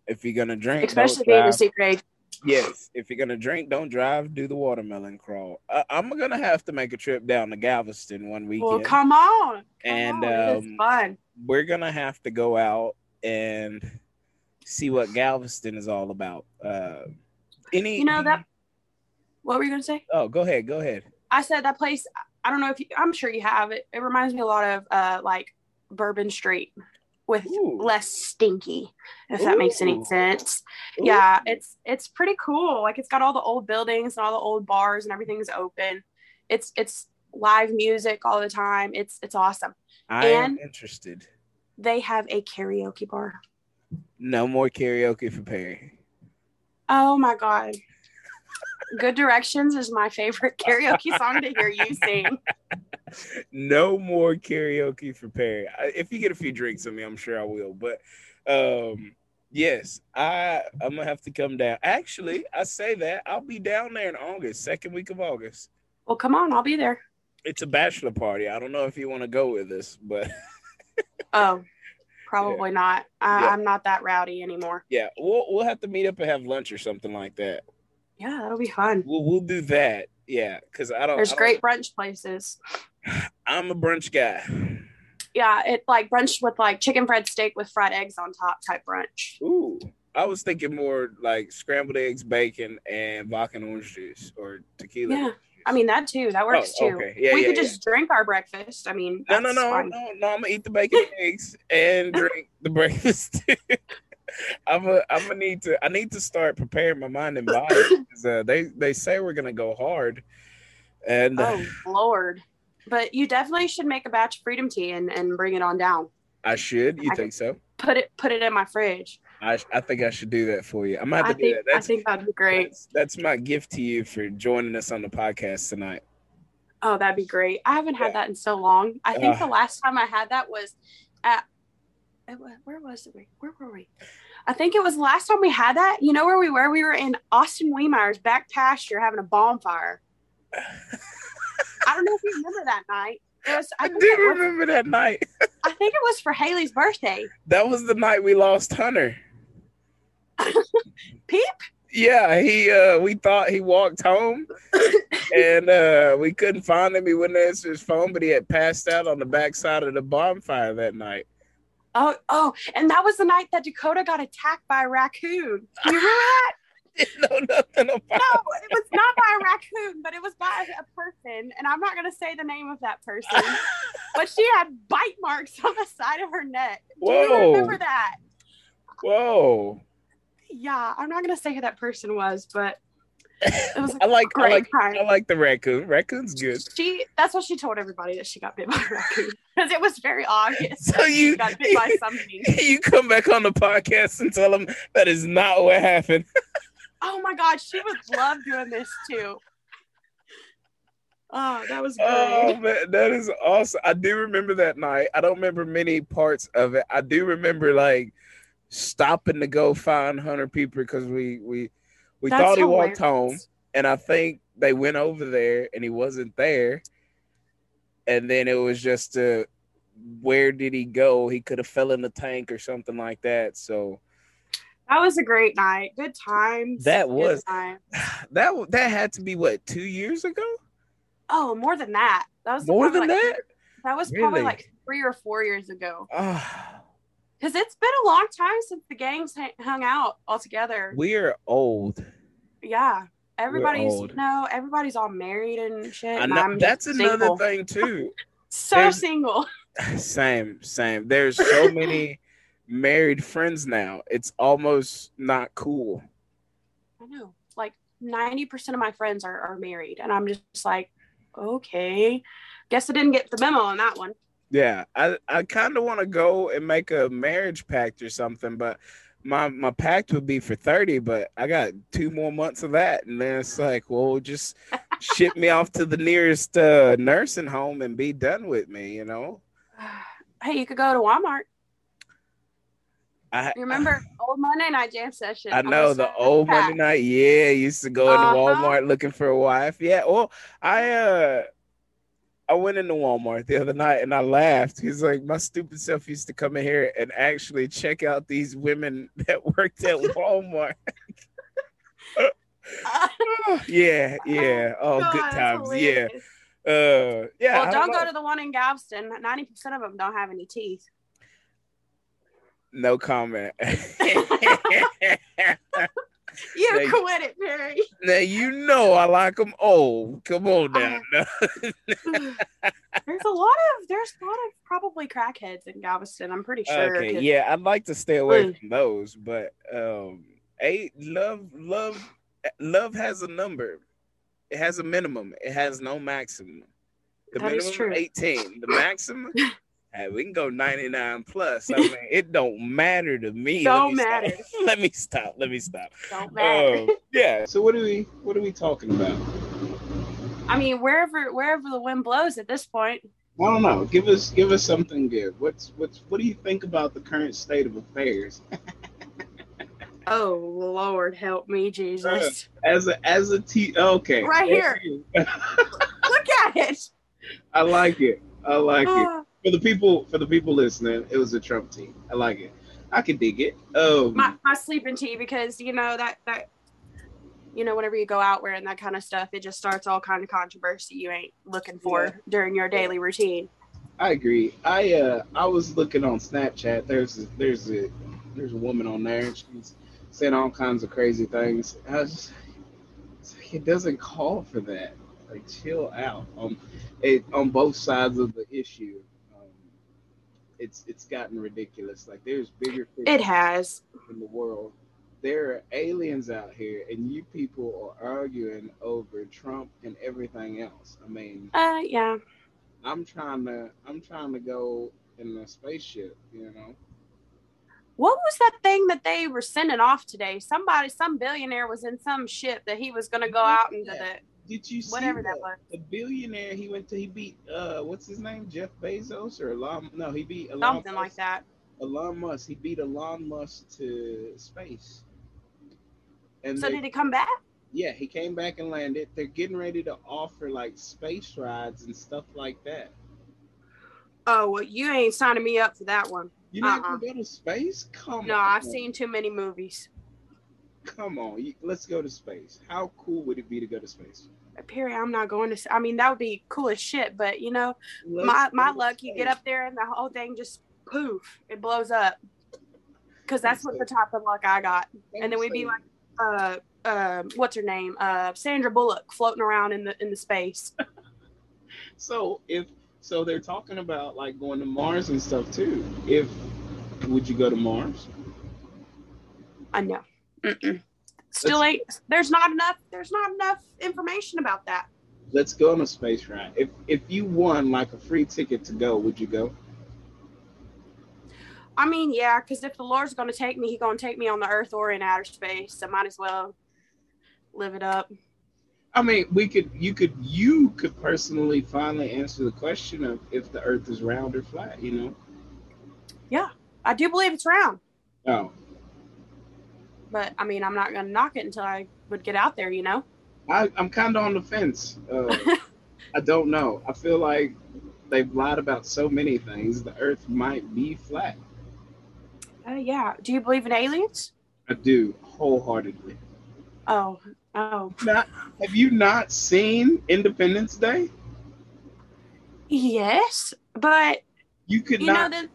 If you're gonna drink, especially being a secret. Yes, if you're gonna drink, don't drive. Do the watermelon crawl. I, I'm gonna have to make a trip down to Galveston one weekend. Well, come on. Come And, on. Um, fun. We're gonna have to go out and see what Galveston is all about. Uh, any, You know that what were you gonna say? Oh, go ahead. Go ahead. I said that place. I don't know if you, I'm sure you have it. It reminds me a lot of uh, like Bourbon Street with Ooh. less stinky, if that makes any sense. Ooh. Yeah, it's it's pretty cool. Like it's got all the old buildings and all the old bars and everything's open. It's it's live music all the time. It's it's awesome. I am and- interested. They have a karaoke bar. No more karaoke for Perry. Oh my god. Good Directions is my favorite [LAUGHS] karaoke song to hear you sing. [LAUGHS] no more karaoke for Perry. If you get a few drinks on me, I'm sure I will. But um, yes, I I'm gonna have to come down. Actually, I say that I'll be down there in August, second week of August. Well, come on, I'll be there. It's a bachelor party. I don't know if you want to go with us, but [LAUGHS] Oh, probably not. I, Yeah. I'm not that rowdy anymore. yeah, we'll we'll have to meet up and have lunch or something like that. Yeah, that'll be fun. We'll we'll do that. Yeah, because I don't. There's I don't- great brunch places. I'm a brunch guy. Yeah, it like brunch with like chicken fried steak with fried eggs on top type brunch. Ooh, I was thinking more like scrambled eggs, bacon, and vodka and orange juice or tequila. Yeah. I mean that too. That works Oh, too. Yeah, we yeah, could yeah. just drink our breakfast. I mean, No, no, no, fine. no, no. I'm gonna eat the bacon and eggs and [LAUGHS] drink the breakfast. [LAUGHS] I'm a, I'm gonna need to. I need to start preparing my mind and body. Uh, they they say we're gonna go hard, and uh, Oh Lord! But you definitely should make a batch of freedom tea and, and bring it on down. I should. You I- think so? Put it put it in my fridge. I I think I should do that for you. I'm gonna have I to do think that. I think that'd be great. that's that's my gift to you for joining us on the podcast tonight. Oh, that'd be great. I haven't had Yeah. that in so long. I think the last time I had that was at where was it? Where were we? I think it was the last time we had that. You know where we were? We were in Austin Wiemeyer's back pasture having a bonfire. [LAUGHS] I don't know if you remember that night. It was. I I do it was, remember that night. [LAUGHS] I think it was for Haley's birthday. That was the night we lost Hunter. [LAUGHS] Peep. Yeah, he uh we thought he walked home [COUGHS] and uh we couldn't find him. He wouldn't answer his phone, but he had passed out on the backside of the bonfire that night. Oh, oh, and that was the night that Dakota got attacked by a raccoon. You remember that? [LAUGHS] Know nothing about No, it was not by a raccoon, but it was by a person, and I'm not going to say the name of that person. [LAUGHS] but she had bite marks on the side of her neck. Do you remember that? Whoa. Yeah, I'm not going to say who that person was, but it was [LAUGHS] I like I like time. I like the raccoon. Raccoon's good. she. That's what she told everybody that she got bit by a raccoon because it was very obvious. So you got bit by something. you come back on the podcast and tell them that is not what happened. Oh my god, she would love doing this too. Oh, that was great. Oh man, that is awesome. I do remember that night. I don't remember many parts of it. I do remember like stopping to go find Hunter Peeper because we we we That's thought he walked home, and I think they went over there and he wasn't there. And then it was just uh, where did he go? He could have fell in the tank or something like that. So That was a great night. Good times. That was- [SIGHS] time. That that had to be what two years ago? Oh, more than that. That was More than like- that? That was probably Really? like three or four years ago. Ah, Because it's been a long time since the gangs hung out all together. we're old. yeah. Everybody's, you know, everybody's all married and shit. And know, that's another single. thing too. [LAUGHS] So There's- single. [LAUGHS] same, same. There's so many [LAUGHS] married friends now. It's almost not cool. I know. Like 90% of my friends are, are married. And I'm just like, okay. Guess I didn't get the memo on that one. Yeah, I I kind of want to go and make a marriage pact or something, but my my pact would be for 30, but I got two more months of that and then it's like, well, just ship me off to the nearest uh, nursing home and be done with me, you know? [SIGHS] hey, you could go to Walmart. I You remember [LAUGHS] old Monday night jam session? I know the old pack? Monday night. Yeah, used to go into Uh-huh. Walmart looking for a wife. Yeah, well, I uh I went into Walmart the other night and I laughed. He's like, my stupid self used to come in here and actually check out these women [LAUGHS] that worked at Walmart. [LAUGHS] yeah, yeah. Oh, God, good times. Yeah. Uh yeah. Well, don't go to the one in Galveston. 90% of them don't have any teeth. No comment. [LAUGHS] You Thank- quit it, Perry. now you know I like them old. Come on now. [LAUGHS] [SIGHS] there's a lot of there's a lot of probably crackheads in Galveston. I'm pretty sure. Okay, yeah, I'd like to stay away Mm. from those, but um, a love, love, love has a number. It has a minimum. It has no maximum. The That is minimum true. eighteen. The maximum, [LAUGHS] hey, we can go ninety nine plus. I mean, it don't matter to me. Don't Let me matter. Stop. [LAUGHS] Let me stop. Let me stop. Don't matter. Um, yeah. So what are we? What are we talking about? I mean, wherever wherever the wind blows at this point. I don't know. Give us give us something good. What's what's what do you think about the current state of affairs? [LAUGHS] Oh Lord, help me, Jesus! As a as a T okay. Right here. [LAUGHS] Look at it. I like it. I like it. For the people for the people listening, it was a Trump team. I like it. I can dig it. Um my my sleeping tea because you know that that you know whenever you go out wearing that kind of stuff, it just starts all kind of controversy you ain't looking for Yeah. during your daily routine. I agree. I uh I was looking on Snapchat. There's a, there's a there's a woman on there and she's saying all kinds of crazy things. I was just like, it doesn't call for that. Like chill out. Um it on both sides of the issue. It's it's gotten ridiculous. Like there's bigger fish It has. in the world. There are aliens out here, and you people are arguing over Trump and everything else. I mean, Uh, yeah. I'm trying to, I'm trying to go in a spaceship. You know, What was that thing that they were sending off today? Somebody, some billionaire was in some ship that he was going to go out into the did you see whatever the, that was. the billionaire? He went to, he beat, uh, what's his name, Jeff Bezos or Elon? No, he beat Elon Something Musk. like that. Elon Musk. He beat Elon Musk to space. And So they- did he come back? Yeah, he came back and landed. They're getting ready to offer like space rides and stuff like that. Oh, well, you ain't signing me up for that one. You're not Uh-uh. gonna go to space? Come No, on. No, I've seen too many movies. Come on, let's go to space. How cool would it be to go to space? Perry, I'm not going to. I mean, that would be cool as shit. But you know, my my luck, you get up there and the whole thing just poof, it blows up. Because that's what the type of luck I got. And then we'd be like, uh, uh, what's her name? Uh, Sandra Bullock floating around in the in the space. [LAUGHS] So if so, they're talking about like going to Mars and stuff too. If would you go to Mars? I know. Mm-mm. Still ain't. There's not enough. There's not enough information about that. Let's go on a space ride. If if you won like a free ticket to go, would you go? I mean, yeah, because if the Lord's going to take me, He's going to take me on the Earth or in outer space. So might as well live it up. I mean, we could, you could, you could personally finally answer the question of if the Earth is round or flat. You know? Yeah, I do believe it's round, Oh, but I mean, I'm not going to knock it until I would get out there. You know. I, I'm kind of on the fence. Uh, [LAUGHS] I don't know. I feel like they've lied about so many things. The Earth might be flat. Uh, yeah. Do you believe in aliens? I do wholeheartedly. Oh, oh. Not have you not seen Independence Day? Yes, but You could you not. know, then,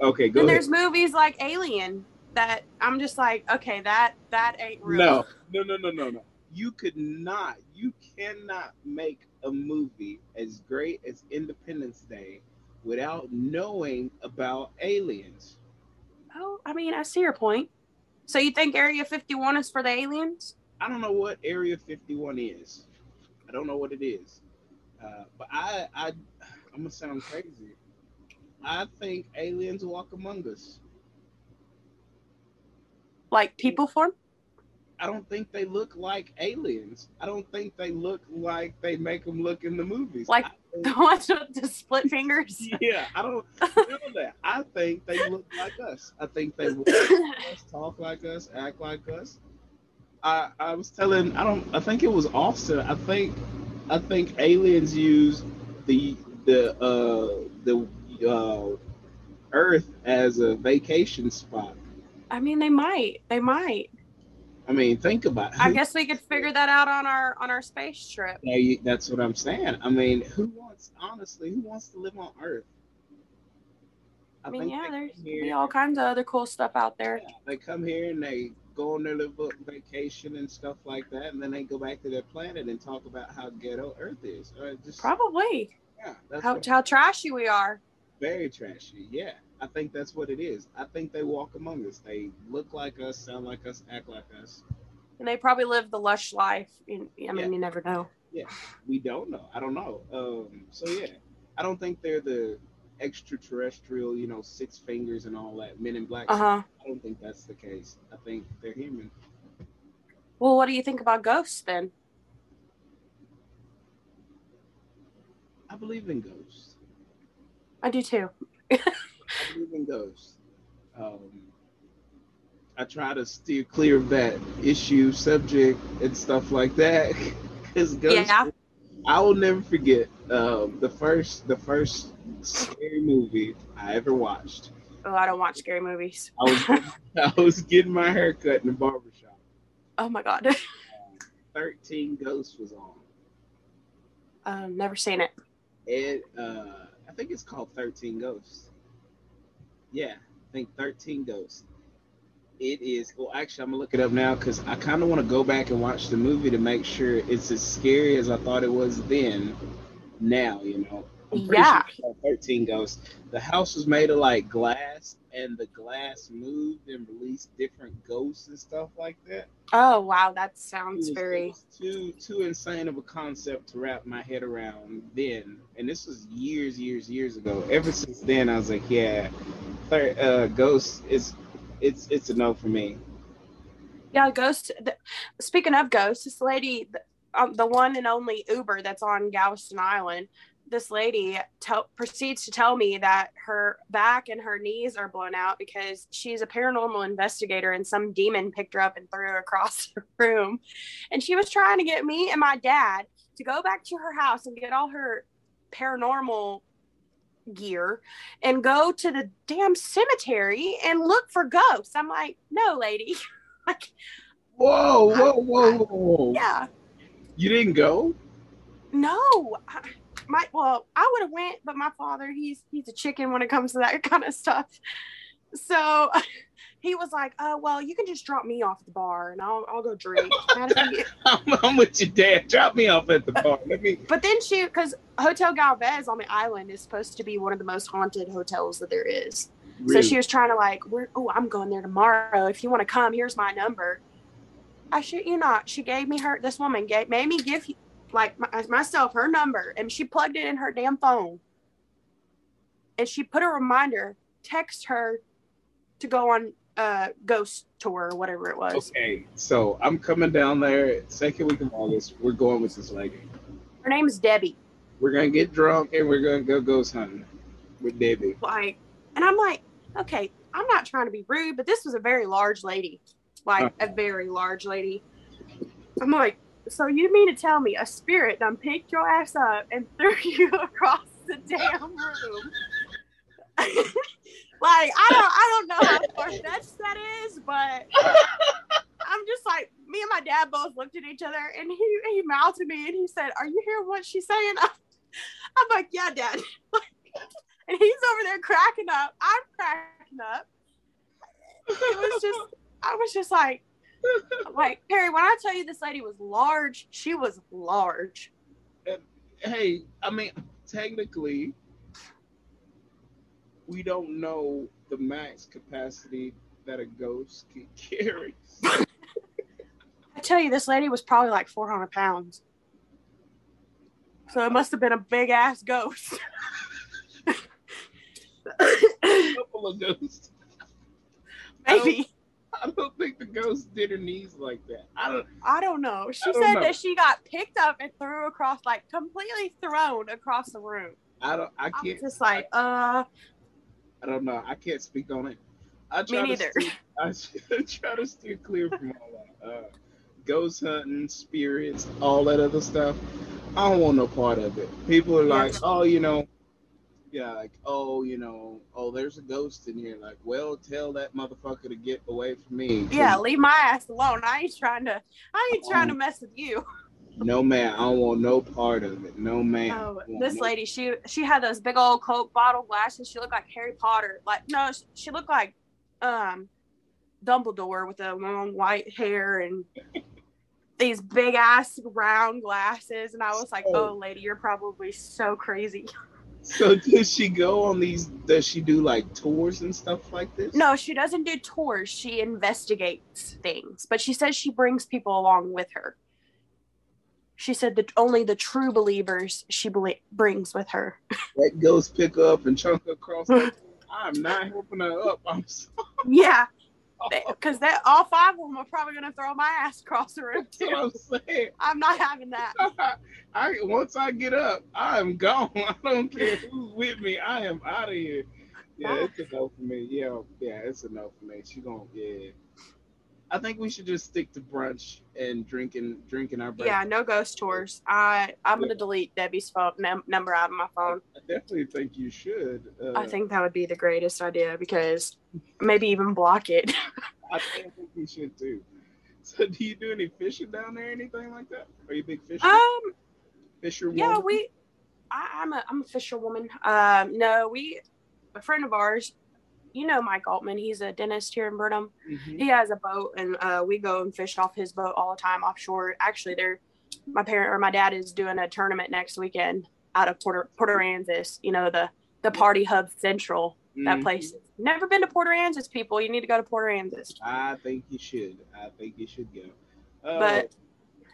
okay, go then ahead. there's movies like Alien that I'm just like, okay, that that ain't real. No, no, no, no, no, no. You could not. You cannot make a movie as great as Independence Day without knowing about aliens. Oh, I mean, I see your point. So you think Area 51 is for the aliens? I don't know what Area 51 is. I don't know what it is. Uh, but I, I, I'm gonna sound crazy. I think aliens walk among us. Like people form? I don't think they look like aliens. I don't think they look like they make them look in the movies. Like [LAUGHS] The ones with the split fingers? [LAUGHS] yeah, I don't [LAUGHS] know that. I think they look like us. I think they walk like us, talk like us, act like us. I I was telling I don't I think it was Austin. I think I think aliens use the the uh the uh Earth as a vacation spot. I mean, they might. They might. I mean, think about it. I guess we could figure that out on our on our space trip. Yeah, you- that's what I'm saying. I mean, who wants honestly? Who wants to live on Earth? I mean, yeah, there's here- all kinds of other cool stuff out there. Yeah, they come here and they go on their little vacation and stuff like that, and then they go back to their planet and talk about how ghetto Earth is. Or just Probably. yeah, How, how trashy we are. very trashy. Yeah, I think that's what it is. I think they walk among us. They look like us, sound like us, act like us. And they probably live the lush life. You- I mean, Yeah. you never know. Yeah, we don't know. I don't know. Um, so yeah, I don't think they're the extraterrestrial, you know, six fingers and all that Men in Black. Uh huh. I don't think that's the case. I think they're human. Well, what do you think about ghosts then? I believe in ghosts. I do too. [LAUGHS] I believe in ghosts. Um, I try to steer clear of that issue, subject, and stuff like that. [LAUGHS] Because ghosts, Yeah. I will never forget um, the first the first scary movie I ever watched. Oh, I don't watch scary movies. I was [LAUGHS] [LAUGHS] I was getting my hair cut in the barbershop. Oh my god. Thirteen Ghosts was on. um, never seen it. It uh, I think it's called Thirteen Ghosts. Yeah, I think Thirteen Ghosts. It is. Well, actually, I'm gonna look it up now because I kind of want to go back and watch the movie to make sure it's as scary as I thought it was then. Now, you know. Yeah. sure Thirteen Ghosts. The house was made of like glass, and the glass moved and released different ghosts and stuff like that. Oh wow, that sounds was- very. too too insane of a concept to wrap my head around then, and this was years, years, years ago. Ever since then, I was like, yeah, uh, Ghost is it's it's a no for me. Yeah, ghost. th- speaking of ghosts, this lady, th- um, the one and only Uber that's on Galveston Island, this lady tell proceeds to tell me that her back and her knees are blown out because she's a paranormal investigator and some demon picked her up and threw her across [LAUGHS] the room, and she was trying to get me and my dad to go back to her house and get all her paranormal gear and go to the damn cemetery and look for ghosts. I'm like, no, lady. [LAUGHS] like, Whoa, whoa, whoa, whoa, whoa! yeah, You didn't go? no. I, my well, I would have went, but my father, he's he's a chicken when it comes to that [LAUGHS] kind of stuff. So he was like, "Oh, well, you can just drop me off at the bar, and I'll I'll go drink." [LAUGHS] I'm, I'm with your dad. Drop me off at the bar. Let me. but then she, because Hotel Galvez on the island is supposed to be one of the most haunted hotels that there is. Really? So she was trying to like, we're, oh, I'm going there tomorrow. If you want to come, here's my number. I shit you not. She gave me her. This woman gave made me give like my, uh, myself her number, and she plugged it in her damn phone. And she put a reminder, text her, to go on a ghost tour or whatever it was. Okay, so I'm coming down there second week of August. We're going with this lady. Her name is Debbie. We're gonna get drunk and we're gonna go ghost hunting with Debbie. Like, and I'm like, okay, I'm not trying to be rude, but this was a very large lady, like a uh-huh. very large lady. I'm like, so you mean to tell me a spirit done picked your ass up and threw [LAUGHS] you across the damn room? [LAUGHS] Like I don't I don't know how far fetched that is, but I'm just like me and my dad both looked at each other and he he mouthed to me and he said, Are you hearing what she's saying? [LAUGHS] I'm like, Yeah, dad. [LAUGHS] and he's over there cracking up. I'm cracking up. It was just I was just like like Perry, when I tell you this lady was large, she was large. hey, I mean, technically, we don't know the max capacity that a ghost can [LAUGHS] carry. I tell you, this lady was probably like 400 pounds. So it must have been a big ass ghost. a [LAUGHS] couple of ghosts. Maybe. I don't think the ghost did her knees like that. I don't. I don't know. She don't said know. that she got picked up and threw across, like completely thrown across the room. I don't. I I can't. just like, uh, I don't know. I can't speak on it. I try Me to neither. steer- [LAUGHS] I try to steer clear from all that. Uh, ghost hunting, spirits, all that other stuff. I don't want no part of it. People are like, oh, you know, yeah, like, oh, you know, oh, there's a ghost in here. Like, well, tell that motherfucker to get away from me. yeah, leave my ass alone. I ain't trying to, I ain't trying to mess with you. No, man, I don't want no part of it. No, man. Oh, this no- lady, she she had those big old Coke bottle glasses. She looked like Harry Potter. Like no, she, she looked like um Dumbledore with the long white hair and [LAUGHS] these big ass round glasses. And I was like, Oh. oh, lady, you're probably so crazy. [LAUGHS] So does she go on these? Does she do like tours and stuff like this? No, she doesn't do tours. She investigates things, but she says she brings people along with her. She said that only the true believers she brings with her. [LAUGHS] That ghost pick up and chunk across. I'm not helping her up. I'm [LAUGHS] sorry. Yeah, because that all five of them are probably gonna throw my ass across the room too. I'm saying. I'm not having that. [LAUGHS] I once I get up, I am gone. I don't care who's with me. I am out of here. Yeah, it's a no for me. Yeah, yeah, it's a no for me. She gonna yeah. I think we should just stick to brunch and drinking drinking our breakfast. Yeah, no ghost tours. I I'm gonna delete Debbie's phone num- number out of my phone. I definitely think you should. Uh, I think that would be the greatest idea because maybe even block it. [LAUGHS] I think you should too. So, do you do any fishing down there, anything like that? Are you a big fisher? Um, fisher? Woman. Yeah, woman? we. I, I'm a I'm a fisherwoman. Um, no, we a friend of ours. You know Mike Altman. He's a dentist here in Brenham. Mhm. he has a boat and uh, we go and fish off his boat all the time offshore actually they're my parent or my dad is doing a tournament next weekend out of Port Port Aransas you know the the party hub central that Mhm. place never been to Port Aransas people you need to go to Port Aransas I think you should. I think you should go. Uh, But,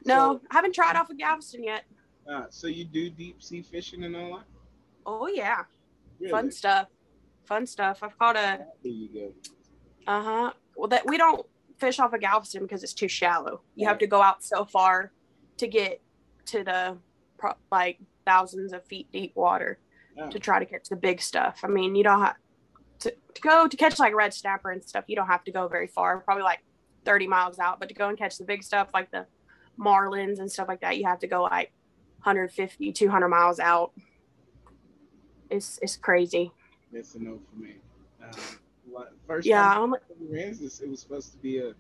no I haven't tried off of Galveston yet So, uh, so you do deep sea fishing and all that? oh yeah Really? fun stuff fun stuff I've caught a There you go. uh-huh well that we don't fish off of Galveston because it's too shallow you have to go out so far to get to the like thousands of feet deep water Oh. to try to catch the big stuff. I mean, you don't have to, to go to catch like red snapper and stuff. You don't have to go very far, probably like 30 miles out. But to go and catch the big stuff like the marlins and stuff like that, you have to go like 150, 200 miles out. It's it's crazy. That's a no for me. Um, first Yeah, time I'm, I it was supposed to be a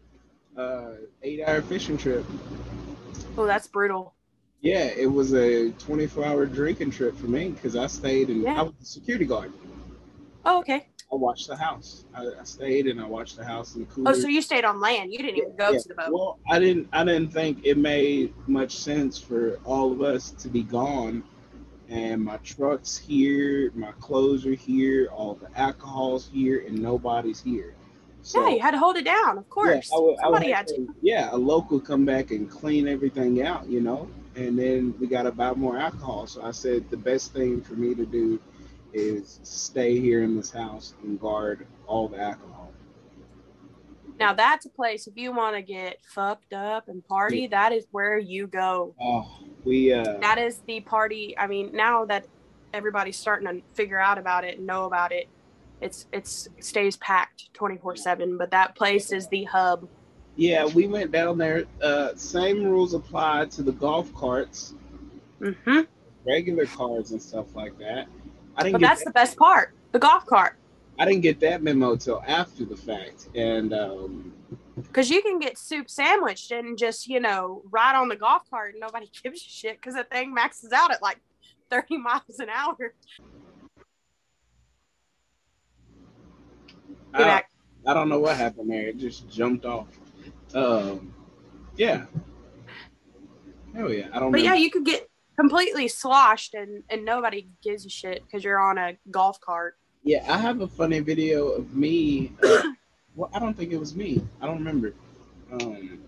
uh, eight hour fishing trip. oh, that's brutal. Yeah, it was a 24 hour drinking trip for me because I stayed and Yeah. I was a security guard. Oh, okay. I watched the house. I, I stayed and I watched the house and the cooler. Oh, so you stayed on land. You didn't even go Yeah. to the boat. Well, I didn't. I didn't think it made much sense for all of us to be gone, and my truck's here, my clothes are here, all the alcohol's here, and nobody's here. So, yeah, you had to hold it down, of course. Yeah, I would, I would Somebody have had to. to- yeah, a local come back and clean everything out, you know, and then we got to buy more alcohol. So I said the best thing for me to do is stay here in this house and guard all the alcohol. Now that's a place if you want to get fucked up and party, that is where you go. Oh, we uh, That is the party. I mean, now that everybody's starting to figure out about it and know about it, it's it's it stays packed 24/7, but that place is the hub. Yeah, we went down there. Uh, same rules apply to the golf carts, Mhm. regular cars, and stuff like that. I didn't But that's the best part. The golf cart. I didn't get that memo till after the fact, and um, Because you can get soup sandwiched and just, you know, ride on the golf cart and nobody [LAUGHS] gives a shit because the thing maxes out at like 30 [LAUGHS] miles an hour. I. I don't know what happened there. It just jumped off. Um, yeah. Hell yeah. I don't. But know. yeah, you could get completely sloshed and, and nobody gives a shit because you're on a golf cart. Yeah, I have a funny video of me. Uh, [COUGHS] well, I don't think it was me. I don't remember. Um,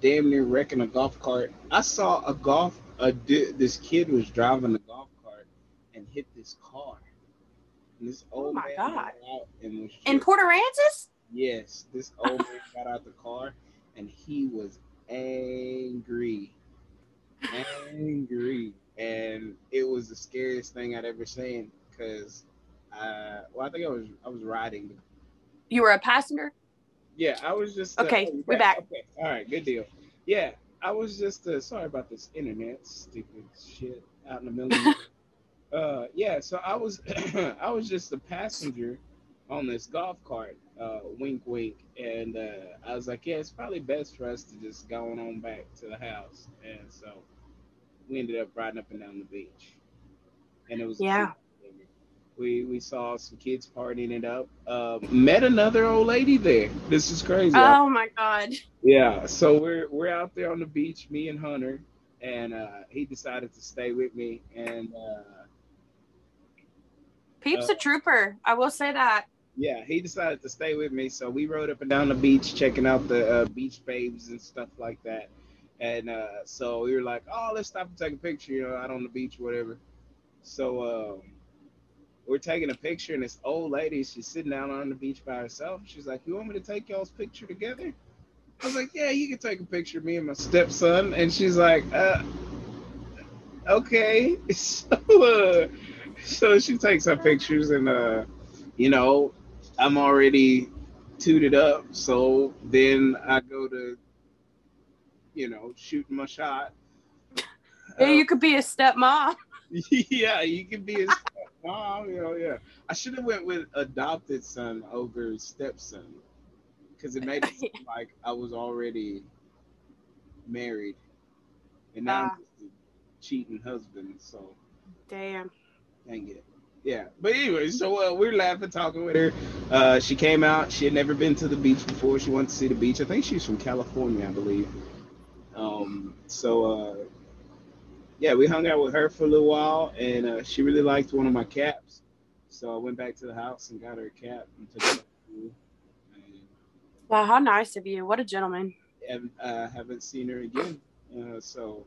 damn near wrecking a golf cart. I saw a golf. A this kid was driving a golf cart and hit this car. And this old my man God. out and was In just- Port Aransas? Yes, this [LAUGHS] old man got out the car and he was angry. [LAUGHS] Angry. And it was the scariest thing I'd ever seen because uh well I think I was I was riding. You were a passenger? Yeah, I was just uh, Okay, oh, you're we back. Okay. All right, good deal. Yeah, I was just uh, sorry about this internet stupid shit out in the middle of [LAUGHS] uh yeah, so I was [CLEARS THROAT] I was just a passenger on this golf cart, uh, wink wink, and uh, I was like, yeah, it's probably best for us to just go on back to the house, and so we ended up riding up and down the beach, and it was Yeah. We we saw some kids partying it up. Uh, met another old lady there. This is crazy. Oh my God. Yeah, so we're we're out there on the beach, me and Hunter, and uh, he decided to stay with me, and uh, Peep's Uh, a trooper. I will say that. yeah, he decided to stay with me. So we rode up and down the beach, checking out the uh, beach babes and stuff like that. And uh, so we were like, oh, let's stop and take a picture, you know, out on the beach, whatever. So um, we're taking a picture, and this old lady, she's sitting down on the beach by herself. She's like, you want me to take y'all's picture together? I was like, yeah, you can take a picture of me and my stepson. And she's like, uh, okay. [LAUGHS] So, uh, so she takes our pictures, and uh, you know, I'm already tooted up. So then I go to, you know, shooting my shot. Yeah, Uh, you could be a stepmom. [LAUGHS] yeah, you could be his mom. You know, yeah. I should have went with adopted son over stepson because it made it [LAUGHS] seem like I was already married, and now I'm Ah. just a cheating husband. So Damn. dang it. Yeah, but anyway, so uh, we're laughing, talking with her. Uh, she came out. She had never been to the beach before. She wanted to see the beach. I think she's from California, I believe. Um, so uh, yeah, we hung out with her for a little while, and uh, she really liked one of my caps. So I went back to the house and got her a cap and took it to. Wow, how nice of you. What a gentleman. haven't, uh, haven't seen her again. Uh, so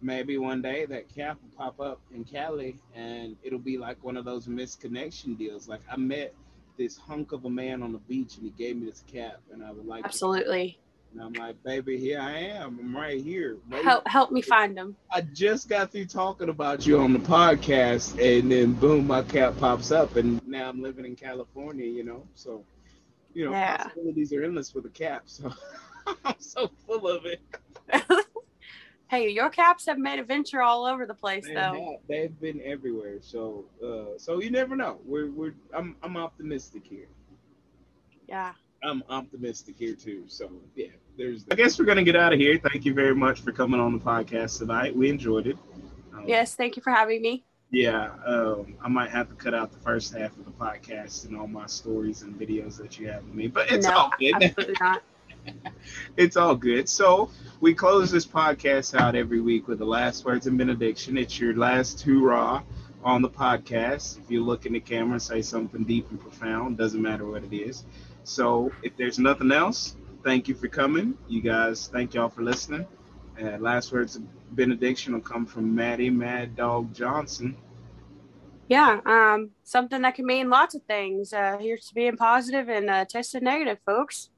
maybe one day that cap will pop up in Cali and it'll be like one of those misconnection deals. Like I met this hunk of a man on the beach and he gave me this cap and I would like to- Absolutely. And I'm like, baby, here I am. I'm right here. Wait. Help help me find him. I just got through talking about you on the podcast and then boom, my cap pops up and now I'm living in California, you know. So you know, Yeah. possibilities are endless with a cap. So [LAUGHS] I'm so full of it. [LAUGHS] hey, your caps have made a venture all over the place They though. have. They've been everywhere. So, uh, so you never know. We're, we're, I'm, I'm optimistic here. Yeah. I'm optimistic here too. So, yeah, there's. I guess we're gonna get out of here. Thank you very much for coming on the podcast tonight. We enjoyed it. Um, Yes, thank you for having me. Yeah, um, I might have to cut out the first half of the podcast and all my stories and videos that you have of me, but it's no, all good. [LAUGHS] absolutely not. it's all good. So we close this podcast out every week with the last words and benediction. It's your last hurrah on the podcast. If you look in the camera, say something deep and profound. Doesn't matter what it is. So if there's nothing else, thank you for coming. You guys, thank y'all for listening. Uh, last words of benediction will come from Maddie Mad Dog Johnson. Yeah, um, something that can mean lots of things. Uh, here's to being positive and uh, testing negative, folks.